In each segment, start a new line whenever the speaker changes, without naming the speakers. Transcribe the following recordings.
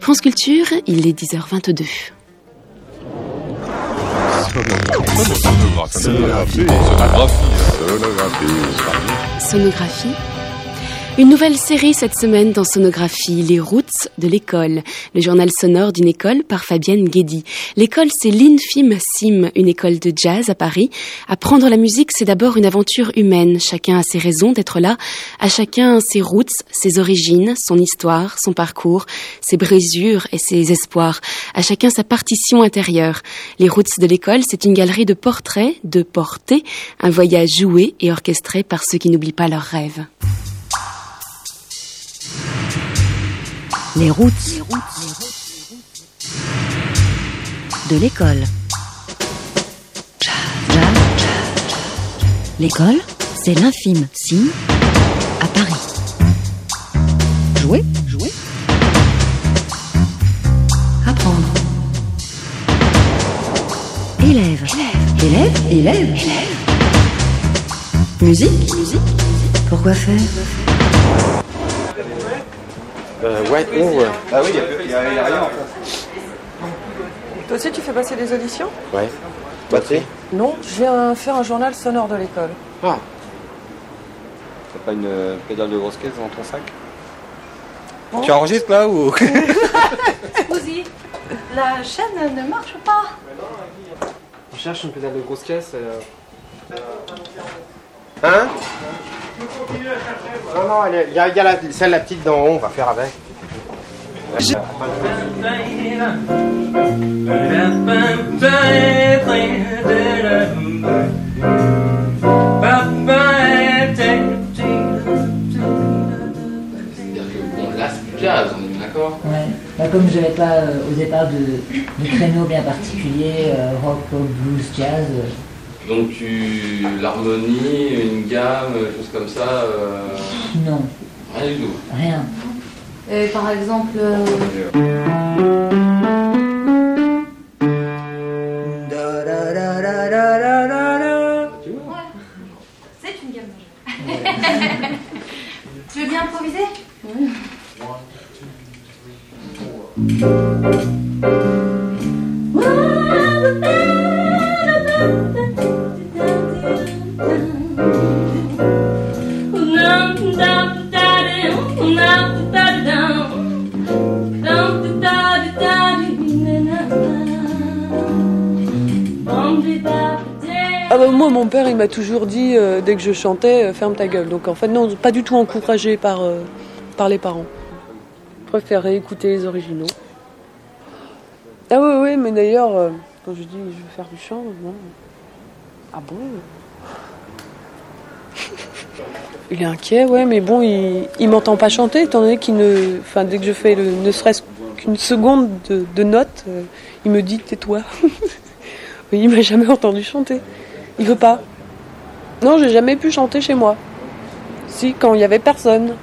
France Culture, il est 10h22.
Sonographie.
Sonographie. Une nouvelle série cette semaine dans Sonographie, Les Routes de l'école, le journal sonore d'une école par Fabienne Guédy. L'école, c'est l'Infime Sim, une école de jazz à Paris. Apprendre la musique, c'est d'abord une aventure humaine. Chacun a ses raisons d'être là, à chacun ses routes, ses origines, son histoire, son parcours, ses brisures et ses espoirs. À chacun sa partition intérieure. Les Routes de l'école, c'est une galerie de portraits, de portées, un voyage joué et orchestré par ceux qui n'oublient pas leurs rêves.
Les routes de l'école. L'école, c'est l'infime signe à Paris. Jouer, jouer. Apprendre. Élève, élève, élève, élève. Musique, musique. Pourquoi faire?
Euh, ouais, oh, euh,
Ah oui, il n'y a, y a rien en fait.
Toi aussi, tu fais passer des auditions
ouais. Batterie
Non, je viens faire un journal sonore de l'école.
Ah,
T'as pas une euh, pédale de grosse caisse dans ton sac
Bon.
Tu enregistres là ou
Scusi, la chaîne ne marche pas.
on cherche une pédale de grosse caisse. Hein Non, non, il y a, y a la, celle, la petite d'en haut, on va faire avec.
C'est-à-dire que bon, là c'est du jazz, on est bien d'accord
Ouais. Bah, comme je n'avais pas euh, au départ de, de créneau bien particulier, euh, rock, pop, blues, jazz, euh,
Donc tu l'harmonie, une gamme, choses comme ça, euh,
non,
rien du tout.
rien.
Et par exemple, euh, c'est une gamme majeure. tu veux bien improviser
moi, mon père, il m'a toujours dit, euh, dès que je chantais, euh, ferme ta gueule. Donc en fait, non, pas du tout encouragé par, euh, les parents. Je préférais écouter les originaux. Ah oui, oui, mais d'ailleurs, quand je dis je veux faire du chant, non. Ah bon Il est inquiet, ouais, mais bon, il, m'entend pas chanter, étant donné qu'il ne. Enfin, dès que je fais le, ne serait-ce qu'une seconde de, de note, il me dit tais-toi. il m'a jamais entendu chanter. Il veut pas. Non, j'ai jamais pu chanter chez moi. Si, quand il y avait personne.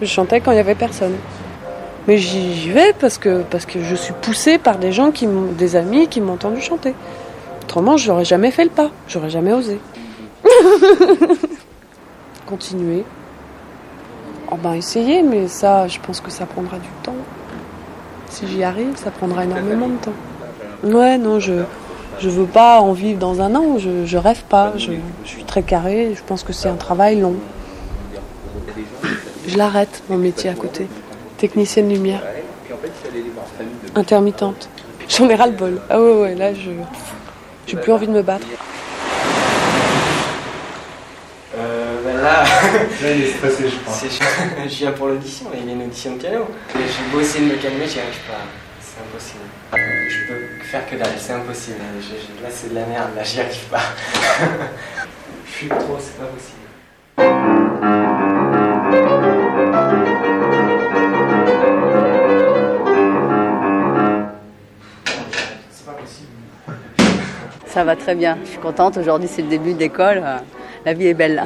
Je chantais quand il y avait personne. Mais j'y vais parce que, parce que je suis poussée par des gens, qui des amis qui m'ont entendu chanter. Autrement, j'aurais jamais fait le pas. J'aurais jamais osé. Continuer. Oh ben, essayer, mais ça, je pense que ça prendra du temps. Si j'y arrive, ça prendra énormément de temps. Ouais, non, je je veux pas en vivre dans un an. Je, je rêve pas. Je, je suis très carrée. Je pense que c'est un travail long. Je l'arrête, mon métier à côté. Technicienne lumière. Intermittente. J'en ai ras le bol. Ah ouais, ouais, là, je j'ai plus envie de me battre.
Euh, ben là,
Là, il est stressé, je pense.
c'est- je viens pour l'audition, il y a une audition de piano. J'ai beau essayer de me calmer, j'y arrive pas. C'est impossible. Je peux faire que dalle, c'est impossible. Je- là, c'est de la merde, là, j'y arrive pas. je suis trop, c'est pas possible. C'est pas possible.
Ça va très bien. Je suis contente. Aujourd'hui, c'est le début d'école. Euh, La vie est belle là.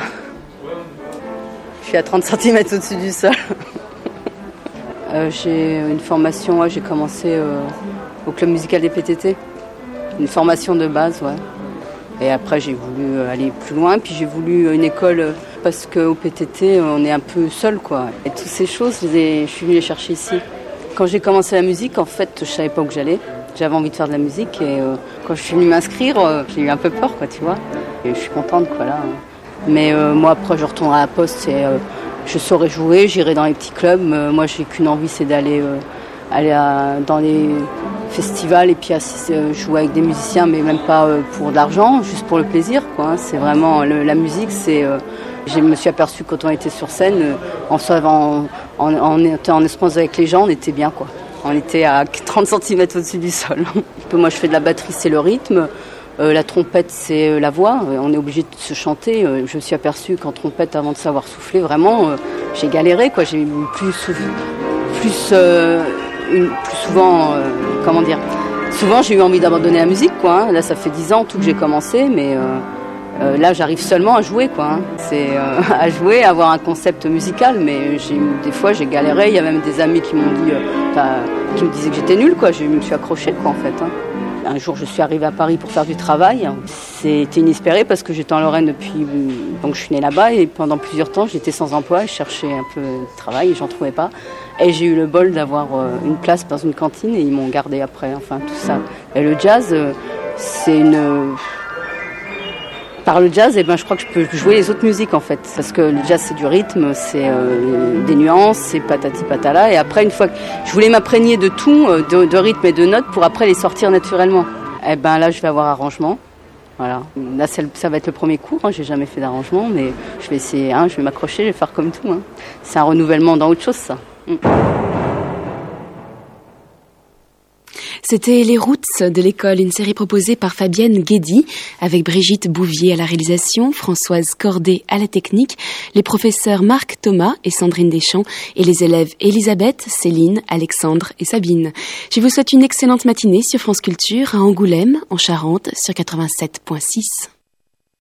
Je suis à 30 cm au-dessus du sol. Euh, j'ai une formation, j'ai commencé euh, au club musical des PTT. Une formation de base, ouais. Et après, j'ai voulu euh, aller plus loin. Puis j'ai voulu une école parce qu'au PTT, on est un peu seul, quoi. Et toutes ces choses, je, suis venue les chercher ici. Quand j'ai commencé la musique, en fait, je savais pas où j'allais. J'avais envie de faire de la musique et quand je suis venue m'inscrire, j'ai eu un peu peur, quoi, tu vois. Et je suis contente, quoi, là. Mais euh, moi, après, je retournerai à la poste et je saurai jouer, j'irai dans les petits clubs. moi, j'ai qu'une envie, c'est d'aller aller dans les festivals et puis jouer avec des musiciens, mais même pas pour de l'argent, juste pour le plaisir. Hein. C'est vraiment la musique, c'est je me suis aperçue quand on était sur scène, en, en, en, en, en espace avec les gens, on était bien quoi. On était à 30 cm au-dessus du sol. Moi, je fais de la batterie, c'est le rythme. Euh, la trompette, c'est euh, la voix. Euh, on est obligé de se chanter. je me suis aperçue qu'en trompette, avant de savoir souffler, vraiment, j'ai galéré. Quoi. J'ai plus, plus, plus souvent, comment dire, souvent j'ai eu envie d'abandonner la musique. Quoi, hein. Là, ça fait 10 ans tout que j'ai commencé, mais là, j'arrive seulement à jouer, quoi. Hein. C'est à jouer, à avoir un concept musical, mais des fois j'ai galéré. Il y a même des amis qui m'ont dit, qui me disaient que j'étais nulle, quoi. Je me suis accrochée, quoi, en fait. Hein. Un jour, je suis arrivée à Paris pour faire du travail. C'était inespéré parce que j'étais en Lorraine depuis, donc je suis née là-bas et pendant plusieurs temps, j'étais sans emploi. Je cherchais un peu de travail et j'en trouvais pas. Et j'ai eu le bol d'avoir une place dans une cantine et ils m'ont gardé après. Enfin, tout ça. Et le jazz, c'est une par le jazz, eh ben, je crois que je peux jouer les autres musiques en fait. Parce que le jazz c'est du rythme, c'est euh, des nuances, c'est patati patala. Et après, une fois que je voulais m'imprégner de tout, euh, de, rythme et de notes pour après les sortir naturellement. Et eh ben là, je vais avoir arrangement. Voilà. Là, ça va être le premier cours. Hein. J'ai jamais fait d'arrangement, mais je vais essayer. Hein. Je vais m'accrocher, je vais faire comme tout. Hein. C'est un renouvellement dans autre chose, ça. Mm.
C'était Les Routes de l'école, une série proposée par Fabienne Guédy, avec Brigitte Bouvier à la réalisation, Françoise Cordet à la technique, les professeurs Marc Thomas et Sandrine Deschamps et les élèves Elisabeth, Céline, Alexandre et Sabine. Je vous souhaite une excellente matinée sur France Culture à Angoulême, en Charente, sur 87.6.